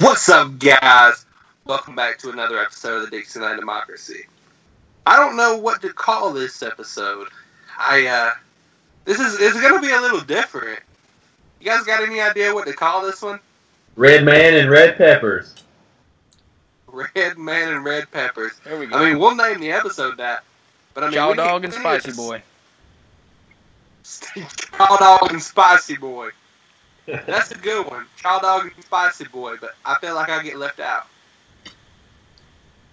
What's up, guys? Welcome back to another episode of the Dixieland Democracy. I don't know what to call this episode. I uh, this is it's gonna be a little different. You guys got any idea what to call this one? Red Man and Red Peppers. Red Man and Red Peppers. There we go. I mean, we'll name the episode that. But I mean, Chow we dog and spicy boy. Chow dog and spicy boy. That's a good one. Chow dog and spicy boy. But I feel like I get left out.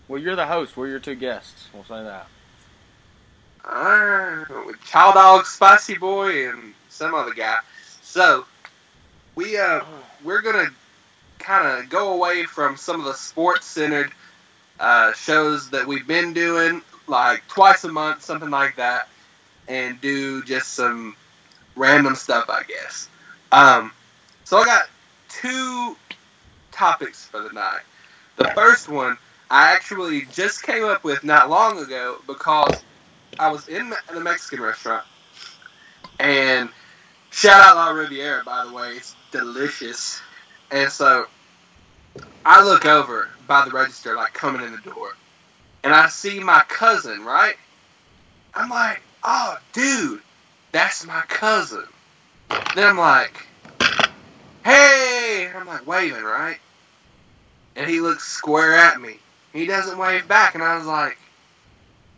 Well, you're the host. We're your two guests. We'll say that. Uh, Chow Dog, Spicy Boy, and some other guy. So we uh we're gonna kind of go away from some of the sports centered uh, shows that we've been doing, like twice a month, something like that, and do just some random stuff, I guess. Um, so I got two topics for the night. The first one I actually just came up with not long ago because I was in the Mexican restaurant, and shout out La Riviera, by the way, it's delicious. And so I look over by the register, like coming in the door, and I see my cousin, right? I'm like, oh, dude, that's my cousin. Then I'm like, hey, I'm like waving, right? And he looks square at me. He doesn't wave back, and I was like,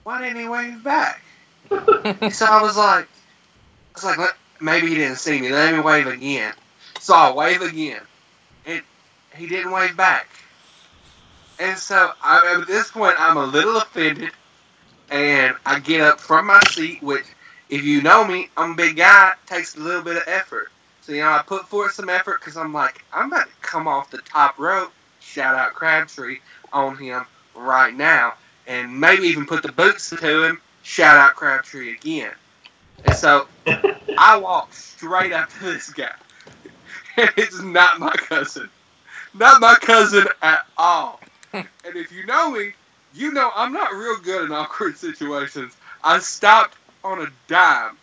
why didn't he wave back? so I was like, I was like, Let, maybe he didn't see me. Let me wave again. So I wave again, and he didn't wave back. And so I, at this point, I'm a little offended, and I get up from my seat, which, if you know me, I'm a big guy. It takes a little bit of effort. So you know, I put forth some effort because I'm like, I'm about to come off the top rope. Shout out Crabtree on him right now, and maybe even put the boots to him. Shout out Crabtree again. And so I walk straight up to this guy, and it's not my cousin, not my cousin at all. and if you know me, you know I'm not real good in awkward situations. I stopped on a dime,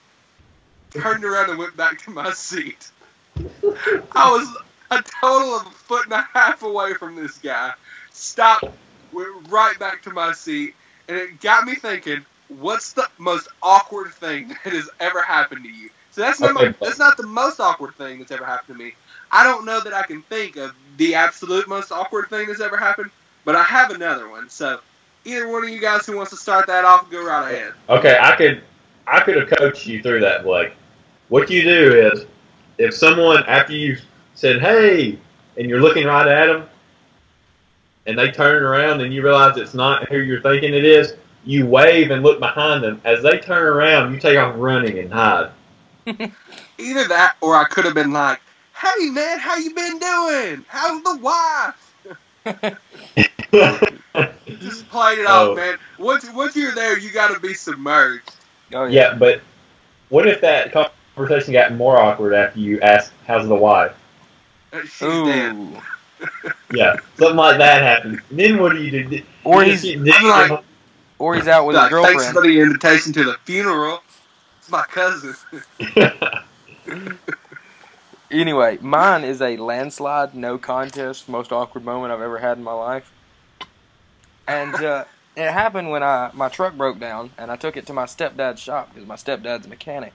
turned around, and went back to my seat. I was a total of a foot and a half away from this guy. Stopped, went right back to my seat, and it got me thinking: What's the most awkward thing that has ever happened to you? So that's not my, that's not the most awkward thing that's ever happened to me. I don't know that I can think of the absolute most awkward thing that's ever happened, but I have another one. So either one of you guys who wants to start that off, go right ahead. Okay, I could I could have coached you through that, Blake. What you do is, if someone after you said "Hey," and you're looking right at them, and they turn around and you realize it's not who you're thinking it is, you wave and look behind them. As they turn around, you take off running and hide. Either that, or I could have been like, "Hey man, how you been doing? How's the wife?" Just played it Oh. off, man. Once once you're there, you got to be submerged. Oh yeah. yeah, but what if that conversation got more awkward after you asked, "How's the wife?" Uh, She's dead. Ooh. Yeah, something like that happens. Then what do you do? Or You he's just like- digging or he's out with his Like, thanks for the invitation to the funeral. It's my cousin. Anyway, mine is a landslide, no contest, most awkward moment I've ever had in my life. And uh, it happened when I my truck broke down, and I took it to my stepdad's shop because my stepdad's a mechanic.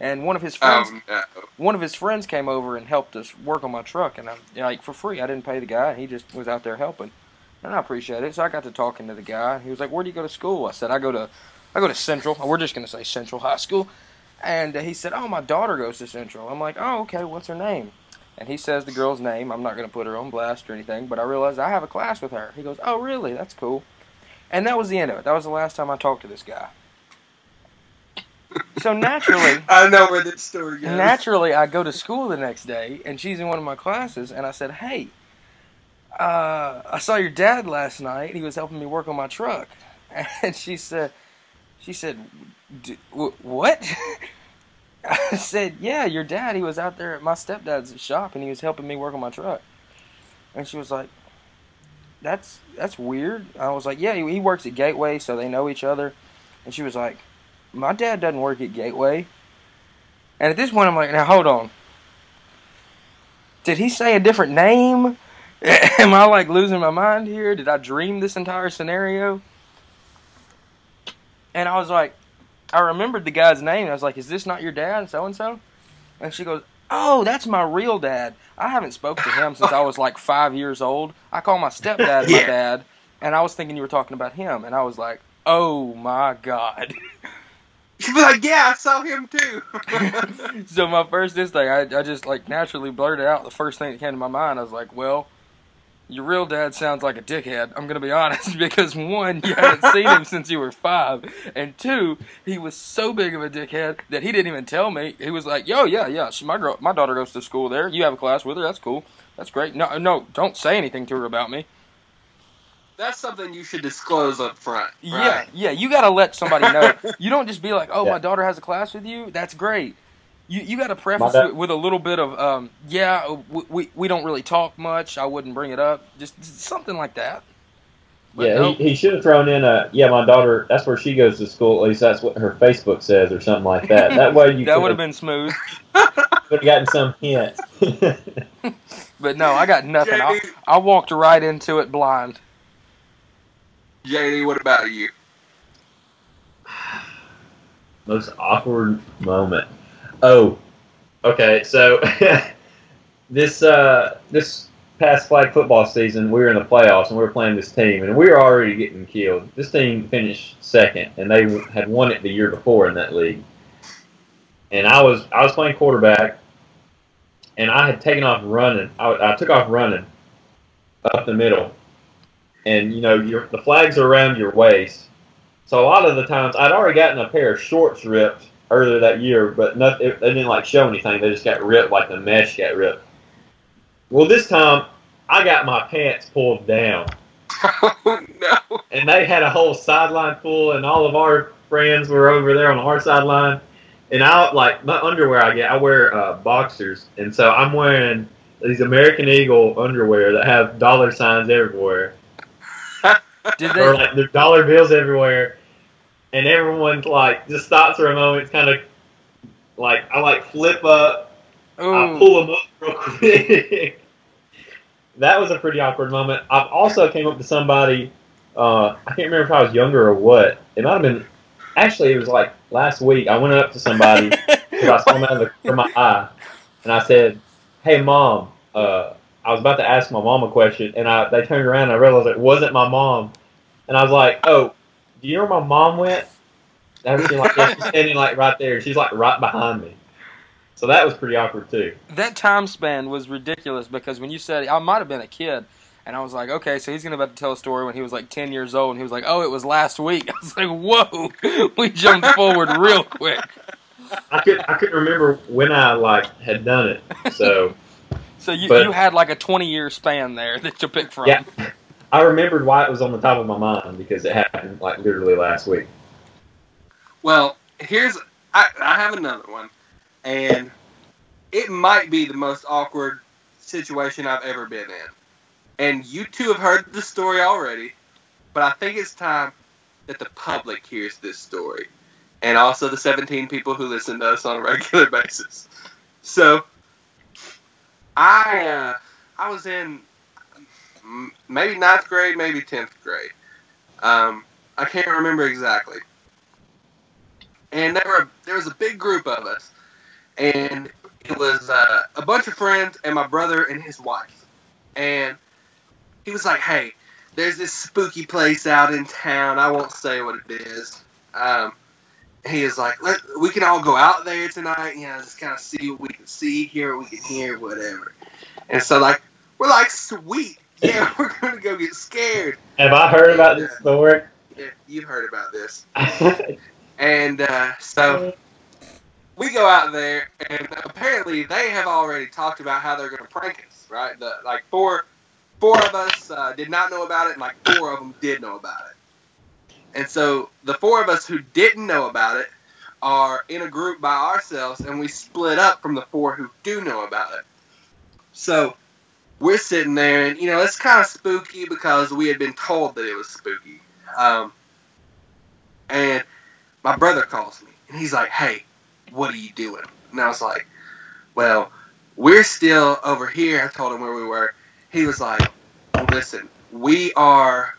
And one of his friends, Um, one of his friends came over and helped us work on my truck, and I you know, like for free. I didn't pay the guy; he just was out there helping, and I appreciate it. So I got to talking to the guy. He was like, "Where do you go to school?" I said, "I go to, I go to Central. We're just gonna say Central High School." And uh, he said, "Oh, my daughter goes to Central." I'm like, "Oh, okay. What's her name?" And he says the girl's name. I'm not gonna put her on blast or anything, but I realized I have a class with her. He goes, "Oh, really? That's cool." And that was the end of it. That was the last time I talked to this guy. So naturally. I know where this story goes. Naturally, I go to school the next day, and she's in one of my classes, and I said, "Hey, uh, I saw your dad last night. He was helping me work on my truck." And she said, "She said, what?" I said, "Yeah, your dad. He was out there at my stepdad's shop, and he was helping me work on my truck." And she was like, "That's that's weird." I was like, "Yeah, he works at Gateway, so they know each other." And she was like, "My dad doesn't work at Gateway." And at this point, I'm like, now hold on. Did he say a different name? Am I like losing my mind here? Did I dream this entire scenario? And I was like, I remembered the guy's name. I was like, "Is this not your dad, so and so?" And she goes, "Oh, that's my real dad. I haven't spoke to him since I was like five years old. I call my stepdad my dad, and I was thinking you were talking about him. And I was like, oh my god." You'd be like, yeah, I saw him too. so my first instinct, I, I just like naturally blurted out the first thing that came to my mind. I was like, "Well, your real dad sounds like a dickhead." I'm gonna be honest because one, you haven't seen him since you were five, and two, he was so big of a dickhead that he didn't even tell me. He was like, "Yo, yeah, yeah, she, my girl, my daughter goes to school there. You have a class with her. That's cool. That's great. No, no, don't say anything to her about me. That's something you should disclose up front. Yeah, Right? yeah, you gotta let somebody know. you don't just be like, "Oh, Yeah. my daughter has a class with you." That's great. You you got to preface it with a little bit of, um, "Yeah, we, we we don't really talk much. I wouldn't bring it up." Just something like that. But yeah, nope. he, he should have thrown in a yeah. My daughter, that's where she goes to school. At least that's what her Facebook says, or something like that. That way you that would have been smooth. have gotten some hint. But no, I got nothing. I, I walked right into it blind. JD, what about you? Most awkward moment. Oh, okay. So this uh, this past flag football season, we were in the playoffs and we were playing this team, and we were already getting killed. This team finished second, and they had won it the year before in that league. And I was I was playing quarterback, and I had taken off running. I, I took off running up the middle, and you know your the flags are around your waist. So a lot of the times, I'd already gotten a pair of shorts ripped earlier that year, but not, it, they didn't like show anything. They just got ripped, like the mesh got ripped. Well, this time I got my pants pulled down, Oh no! and they had a whole sideline full, and all of our friends were over there on our sideline. And I like my underwear. I get I wear uh, boxers, and so I'm wearing these American Eagle underwear that have dollar signs everywhere Did or like there's dollar bills everywhere, and everyone like just stops for a moment. It's kind of like I like flip up, I Ooh, pull them up real quick. that was a pretty awkward moment. I also came up to somebody. Uh, I can't remember if I was younger or what. It might have been. Actually, it was like last week. I went up to somebody because I saw them out of the of my eye, and I said, "Hey, mom." Uh, I was about to ask my mom a question, and I they turned around and I realized it wasn't my mom, and I was like, "Oh, do you know where my mom went?" And she's like, yeah, she's standing like right there. She's like right behind me. So that was pretty awkward too. that time span was ridiculous because when you said I might have been a kid, and I was like, okay, so he's gonna about to tell a story when he was like ten years old, and he was like, oh, it was last week. I was like, whoa, we jumped forward real quick. I could I couldn't remember when I like had done it. So So you, But- you had like a twenty year span there that you picked from. yeah, I remembered why it was on the top of my mind because it happened like literally last week. Well, here's I, I have another one, and it might be the most awkward situation I've ever been in. And you two have heard the story already, but I think it's time that the public hears this story, and also the 17 people who listen to us on a regular basis. So, I uh, I was in maybe ninth grade, maybe tenth grade. Um, I can't remember exactly and there were there was a big group of us, and it was uh, a bunch of friends and my brother and his wife, and he was like, "Hey, there's this spooky place out in town. I won't say what it is." Um, he is like, Let, "We can all go out there tonight, you know, just kind of see what we can see, hear what we can hear, whatever." And so like we're like, "Sweet, yeah, we're gonna go get scared." Have I heard about this story? Yeah, you've heard about this. And uh, so we go out there, and apparently they have already talked about how they're going to prank us, right? The, like four, four of us uh, did not know about it, and like four of them did know about it. And so the four of us who didn't know about it are in a group by ourselves, and we split up from the four who do know about it. So we're sitting there, and you know it's kind of spooky because we had been told that it was spooky. Um, and my brother calls me and he's like, "Hey, what are you doing?" And I was like, "Well, we're still over here." I told him where we were. He was like, listen, we are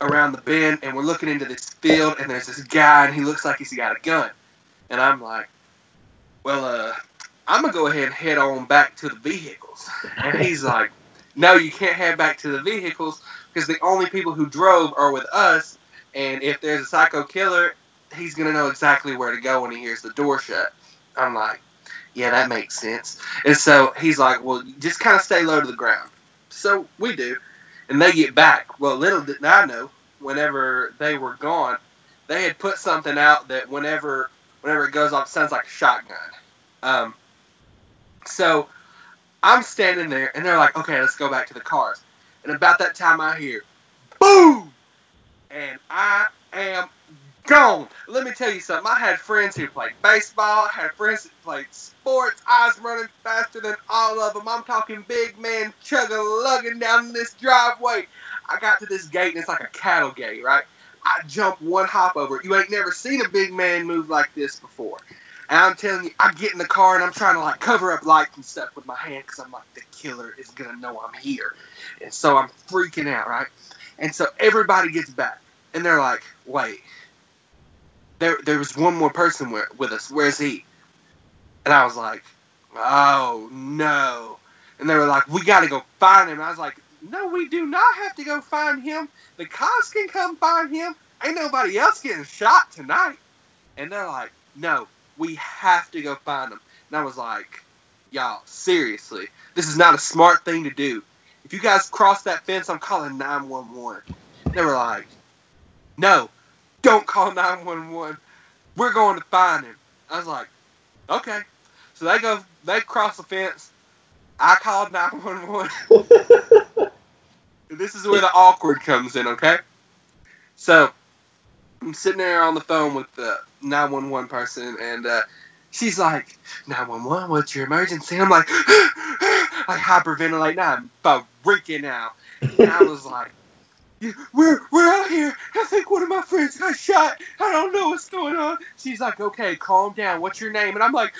around the bend and we're looking into this field and there's this guy and he looks like he's got a gun. And I'm like, well, uh, I'm gonna go ahead and head on back to the vehicles. And he's like, no, you can't head back to the vehicles because the only people who drove are with us. And if there's a psycho killer, he's gonna know exactly where to go when he hears the door shut. I'm like, yeah, that makes sense. And so he's like, well, just kind of stay low to the ground. So we do, and they get back. Well, little did I know, whenever they were gone, they had put something out that whenever whenever it goes off, it sounds like a shotgun. Um, so I'm standing there, and they're like, okay, let's go back to the cars. And about that time, I hear, boom, and I am gone. Let me tell you something. I had friends who played baseball. I had friends who played sports. I was running faster than all of them. I'm talking big man chugging, lugging down this driveway. I got to this gate, and it's like a cattle gate, right? I jump one hop over it. You ain't never seen a big man move like this before. And I'm telling you, I get in the car and I'm trying to like cover up lights and stuff with my hand because I'm like, the killer is gonna know I'm here, and so I'm freaking out, right? And so everybody gets back, and they're like, wait, there there was one more person wi- with us. Where's he? And I was like, oh no. And they were like, we got to go find him. And I was like, no, we do not have to go find him. The cops can come find him. Ain't nobody else getting shot tonight. And they're like, no, we have to go find him. And I was like, y'all, seriously, this is not a smart thing to do. If you guys cross that fence, I'm calling 911. They were like, no, don't call 911. We're going to find him. I was like, okay. So they go, they cross the fence. I called 911. this is where the awkward comes in, okay? So I'm sitting there on the phone with the 911 person, and uh, she's like, 911, what's your emergency? I'm like, I hyperventilate now. I'm freaking out. And I was like, "Yeah, we're we're out here. I think one of my friends got shot. I don't know what's going on. She's like, okay, calm down. What's your name? And I'm like,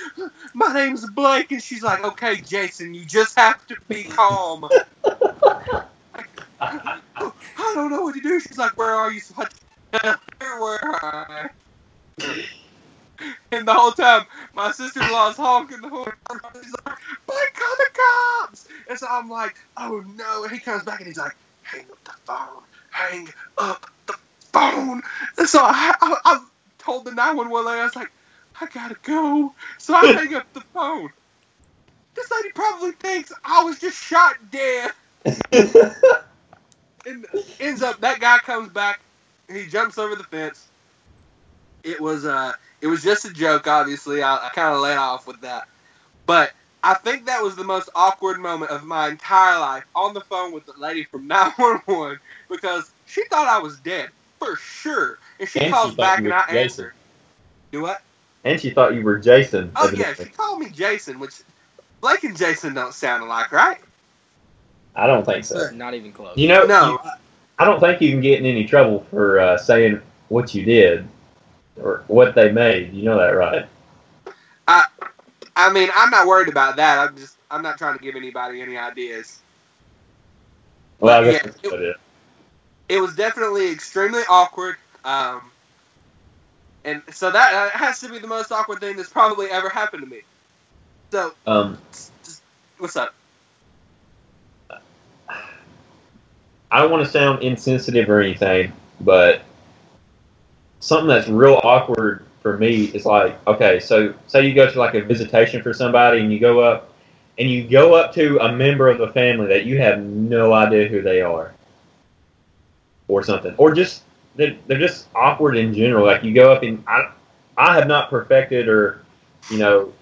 my name's Blake. And she's like, okay, Jason, you just have to be calm. I don't know what to do. She's like, where are you? So tell her I. And the whole time, my sister-in-law's honking the horn. She's like, Blake, call the cops. And so I'm like, oh no. And he comes back and he's like, hang up the phone. Hang up the phone. And so I, I, I told the 911 lady, I was like, I gotta go. So I hang up the phone. This lady probably thinks I was just shot dead. And ends up, that guy comes back. He jumps over the fence. It was uh, it was just a joke. Obviously, I, I kind of let off with that. But I think that was the most awkward moment of my entire life on the phone with the lady from 911 because she thought I was dead for sure, and she And calls thought back and were I Jason. answer. Do what? and she thought you were Jason. Oh yeah, she called me Jason, which Blake and Jason don't sound alike, right? I don't think so. Not even close. You know, No. you- I don't think you can get in any trouble for uh, saying what you did or what they made. You know that, right? I mean, I'm not worried about that. I'm just, I'm not trying to give anybody any ideas. Well, I guess Yeah, it it was definitely extremely awkward. Um, and so that, that has to be the most awkward thing that's probably ever happened to me. So, Um, just, what's up? I don't want to sound insensitive or anything, but something that's real awkward for me is like, okay, so say you go to like a visitation for somebody and you go up and you go up to a member of the family that you have no idea who they are or something, or just they're, they're just awkward in general. Like you go up and I, I have not perfected or, you know,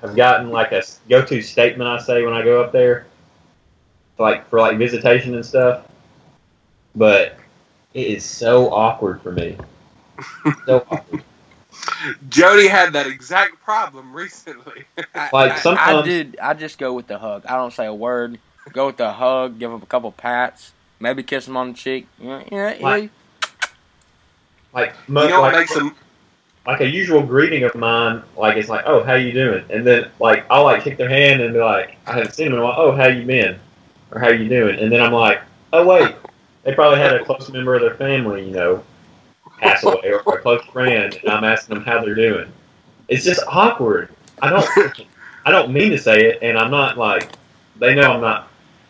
have gotten like a go-to statement I say when I go up there, like for like visitation and stuff but it is so awkward for me. So awkward. Jody had that exact problem recently. I, Like, I- I, did. I just go with the hug. I don't say a word. Go with the hug. Give him a couple pats. Maybe kiss him on the cheek. Yeah, yeah, yeah. Like- Like, you know what like, makes them? like a usual greeting of mine, like it's like, oh, how you doing? And then like I'll like shake their hand and be like, I haven't seen them in a while. Oh, how you been? Or how you doing? And then I'm like, oh wait, they probably had a close member of their family, you know, pass away or a close friend, and I'm asking them how they're doing. It's just awkward. I don't, I don't mean to say it, and I'm not like, they know I'm not,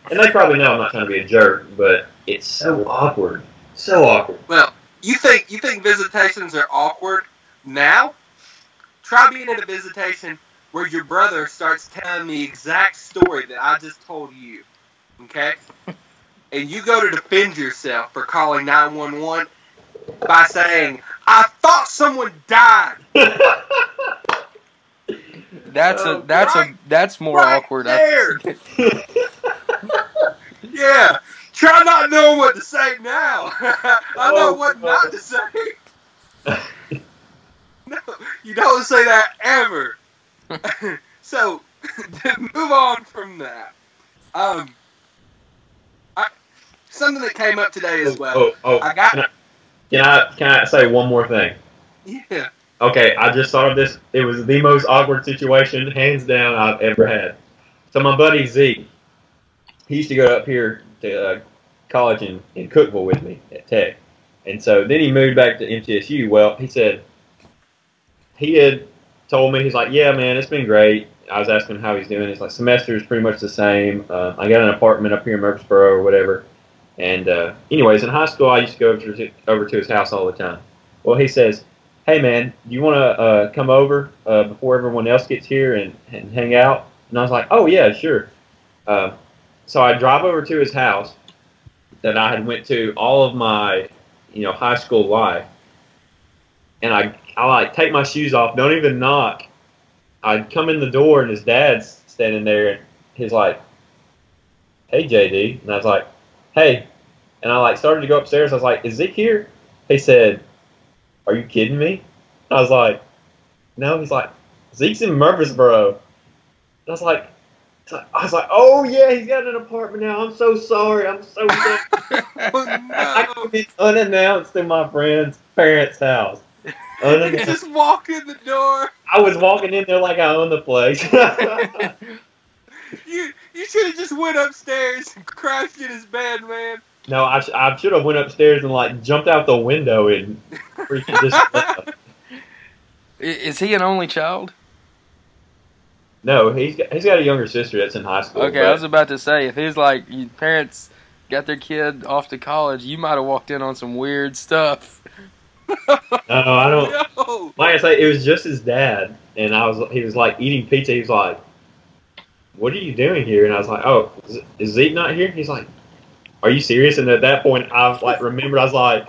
and they probably know I'm not trying to be a jerk, but it's so awkward, so awkward. Well, you think you think visitations are awkward now? Try being at a visitation where your brother starts telling the exact story that I just told you. Okay? And you go to defend yourself for calling 911 by saying, I thought someone died. That's Oh, a that's right- a that's more right awkward. There. Yeah. Try not knowing what to say now. I know Oh, what God. not to say. No, you don't say that ever. so, to move on from that, um, I, something that came up today as well. Oh, oh, I got- can I, can I say one more thing? Yeah. Okay, I just thought of this. It was the most awkward situation, hands down, I've ever had. So my buddy Zeke, he used to go up here to uh, college in, in Cookeville with me at Tech, and so then he moved back to MTSU. Well, he said he had told me he's like, yeah, man, it's been great. I was asking him how he's doing. He's like, semester is pretty much the same. Uh, I got an apartment up here in Murfreesboro or whatever. And uh, anyways, in high school, I used to go over to, over to his house all the time. Well, he says, hey man, do you want to uh, come over uh, before everyone else gets here and, and hang out? And I was like, oh yeah, sure. Uh, so I drive over to his house that I had went to all of my, you know, high school life, and I I like take my shoes off, don't even knock. I come in the door and his dad's standing there, and he's like, hey JD, and I was like, hey, and I like started to go upstairs. I was like, is Zeke here? He said, are you kidding me? I was like, no. He's like, Zeke's in Murfreesboro. And I was like, I was like, oh yeah, he's got an apartment now. I'm so sorry. I'm so sorry. I go came in unannounced in my friend's parents' house. You just walk in the door. I was walking in there like I owned the place. You you should have just went upstairs and crashed in his bed, man. no, I, sh- I should have went upstairs and like jumped out the window and freaking just. Is he an only child? no, he's got, he's got a younger sister that's in high school. Okay, but- I was about to say if his like your parents got their kid off to college, you might have walked in on some weird stuff. no, I don't. No. Like I say, it was just his dad, and I was he was like eating pizza. He was like, "What are you doing here?" And I was like, "Oh, is, is Zeke not here?" He's like, "Are you serious?" And at that point, I like remembered. I was like,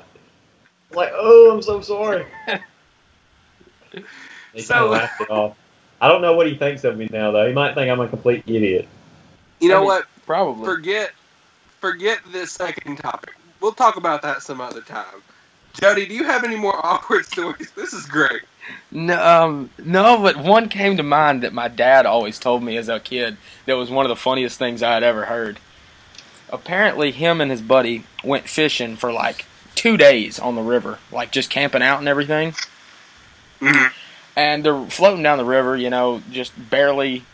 "Like, oh, I'm so sorry." He So- kind of laughed it off. I don't know what he thinks of me now, though. He might think I'm a complete idiot. You know I mean- what? Probably. Forget forget this second topic. We'll talk about that some other time. Jody, do you have any more awkward stories? This is great. No, um, no, but one came to mind that my dad always told me as a kid that was one of the funniest things I had ever heard. Apparently, him and his buddy went fishing for like two days on the river, like just camping out and everything. Mhm. And they're floating down the river, you know, just barely.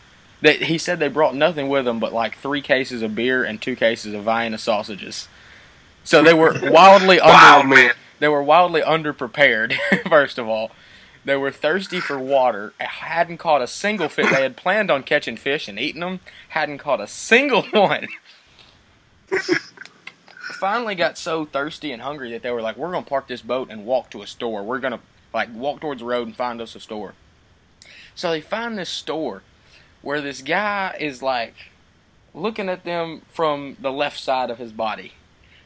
They, he said they brought nothing with them but like three cases of beer and two cases of Vienna sausages. So they were wildly Wow, under. man. They were wildly underprepared, first of all. They were thirsty for water, hadn't caught a single fish. They had planned on catching fish and eating them, hadn't caught a single one. Finally got so thirsty and hungry that they were like, we're going to park this boat and walk to a store. We're going to like walk towards the road and find us a store. So they find this store where this guy is like looking at them from the left side of his body.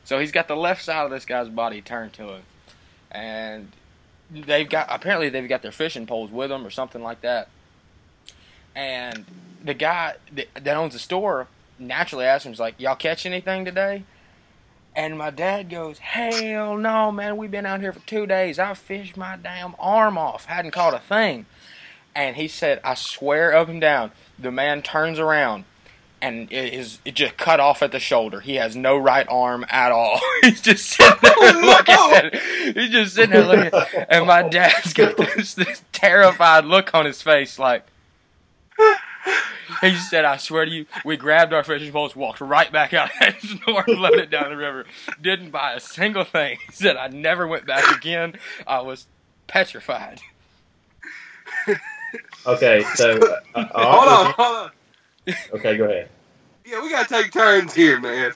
So he's got the left side of this guy's body turned to him, and they've got apparently they've got their fishing poles with them or something like that. And the guy that, owns the store naturally asks him, "He's like, y'all catch anything today?" And my dad goes, "Hell no, man! We've been out here for two days. I fished my damn arm off, hadn't caught a thing." And he said, "I swear up and down." The man turns around and it is it just cut off at the shoulder. He has no right arm at all. He's just sitting there Oh, no. looking at it. He's just sitting there looking. And my dad's got this, this terrified look on his face, like, He said, I swear to you, we grabbed our fishing poles, walked right back out that store, and let it down the river. Didn't buy a single thing. He said, I never went back again. I was petrified. Okay, so uh, uh, hold on, hold on. Okay, go ahead. Yeah, we gotta take turns here, man.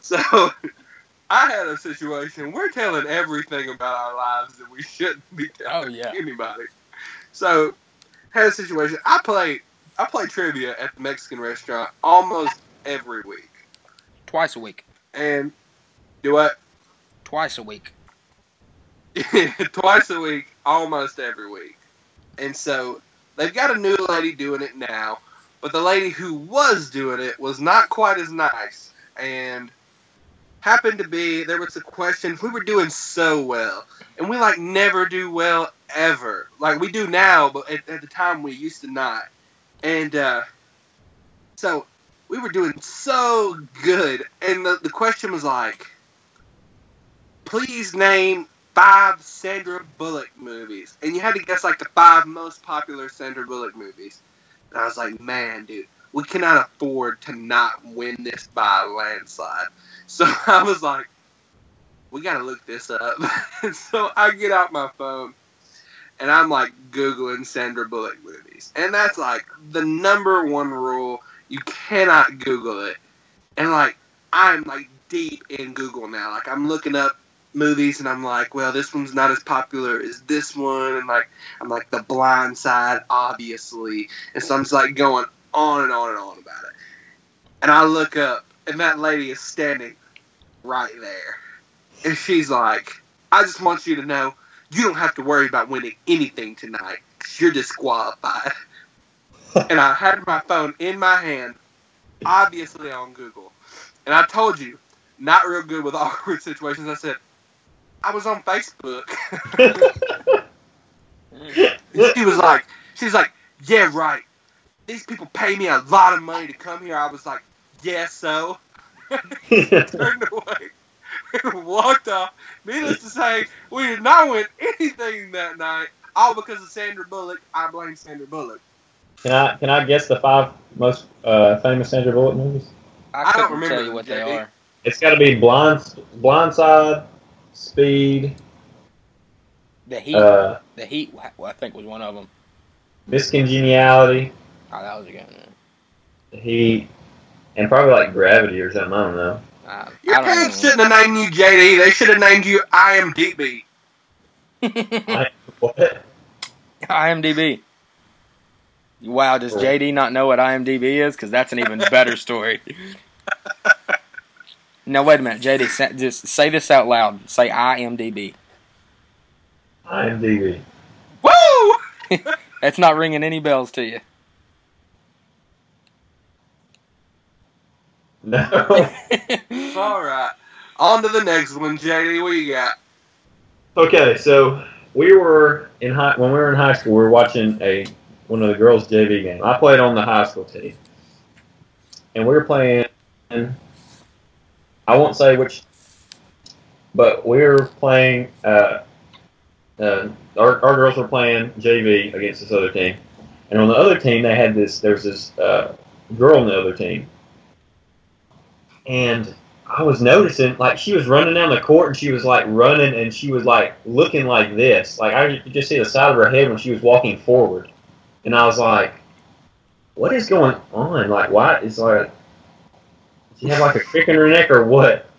So, I had a situation. We're telling everything about our lives that we shouldn't be telling Oh, yeah. anybody. So, had a situation. I play, I play trivia at the Mexican restaurant almost every week, Twice a week. and do what? Twice a week. twice a week, almost every week. And so they've got a new lady doing it now, but the lady who was doing it was not quite as nice. And happened to be there was a question. We were doing so well, and we like never do well ever. Like we do now, but at, at the time we used to not. And uh, so we were doing so good, and the, the question was like, please name five Sandra Bullock movies, and you had to guess like the five most popular Sandra Bullock movies. And I was like, man, dude, we cannot afford to not win this by a landslide. So I was like, we gotta look this up. so I get out my phone and I'm like googling Sandra Bullock movies, and that's like the number one rule. You cannot Google it, and like I'm like deep in Google now. Like I'm looking up movies and I'm like, well, this one's not as popular as this one, and like I'm like The Blind Side, obviously, and so I'm just like going on and on and on about it. And I look up, and that lady is standing right there, and she's like, I just want you to know, you don't have to worry about winning anything tonight, 'cause you're disqualified. and I had my phone in my hand, obviously on Google, and I told you, not real good with awkward situations. I said, I was on Facebook. she was like, she's like, yeah, right. These people pay me a lot of money to come here. I was like, yeah, so. Turned away and walked off. Needless to say, we did not win anything that night. All because of Sandra Bullock. I blame Sandra Bullock. Can I can I guess the five most uh, famous Sandra Bullock movies? I I don't remember tell you them, what they JD. are. It's got to be Blind Blindside, Speed, The Heat. uh, the Heat, well, I think, was one of them. Miss Congeniality, Oh, that was a good one. Heat, and probably like Gravity or something. I don't know. I, Your don't parents know. shouldn't have named you JD. They should have named you IMDb. I, what? IMDb. Wow, does JD not know what IMDb is? Because that's an even better story. Now wait a minute, JD. Just say this out loud. Say IMDb. IMDb. Woo! That's not ringing any bells to you. No. All right. On to the next one, JD. What you got? okay, so we were in high when we were in high school. We were watching a one of the girls' JV game. I played on the high school team, and we were playing. I won't say which, but we were playing. Uh, uh, our, our girls were playing JV against this other team, and on the other team they had this. There was this uh, girl on the other team, and I was noticing like she was running down the court and she was like running and she was like looking like this. Like I could just see the side of her head when she was walking forward, and I was like, "What is going on? Like, why is like." Does she have like a crick in her neck or what?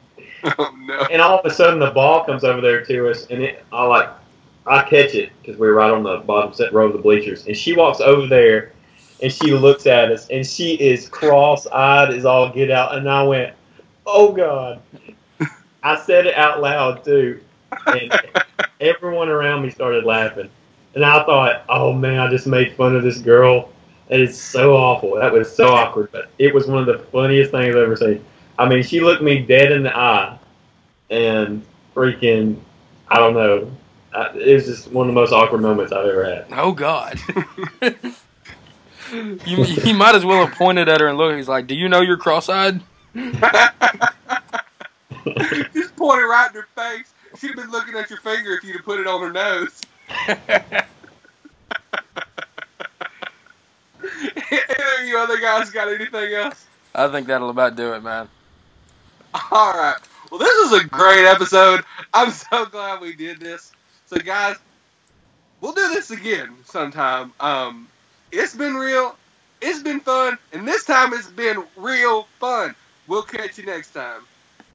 Oh no. And all of a sudden, the ball comes over there to us, and it, I like, I catch it because we were right on the bottom set row of the bleachers, and she walks over there, and she looks at us, and she is cross-eyed as all get out, and I went, "Oh God!" I said it out loud too, and everyone around me started laughing, and I thought, "Oh man, I just made fun of this girl." That is so awful. That was so awkward, but it was one of the funniest things I've ever seen. I mean, she looked me dead in the eye, and freaking, I don't know. I, it was just one of the most awkward moments I've ever had. Oh God. you, you might as well have pointed at her and looked. He's like, "Do you know you're cross-eyed?" Just pointed right in her face. She'd have been looking at your finger if you'd have put it on her nose. either you other guys got anything else? I think that'll about do it, man. All right. Well, this is a great episode. I'm so glad we did this. So, guys, we'll do this again sometime. Um, it's been real. It's been fun, and this time it's been real fun. We'll catch you next time.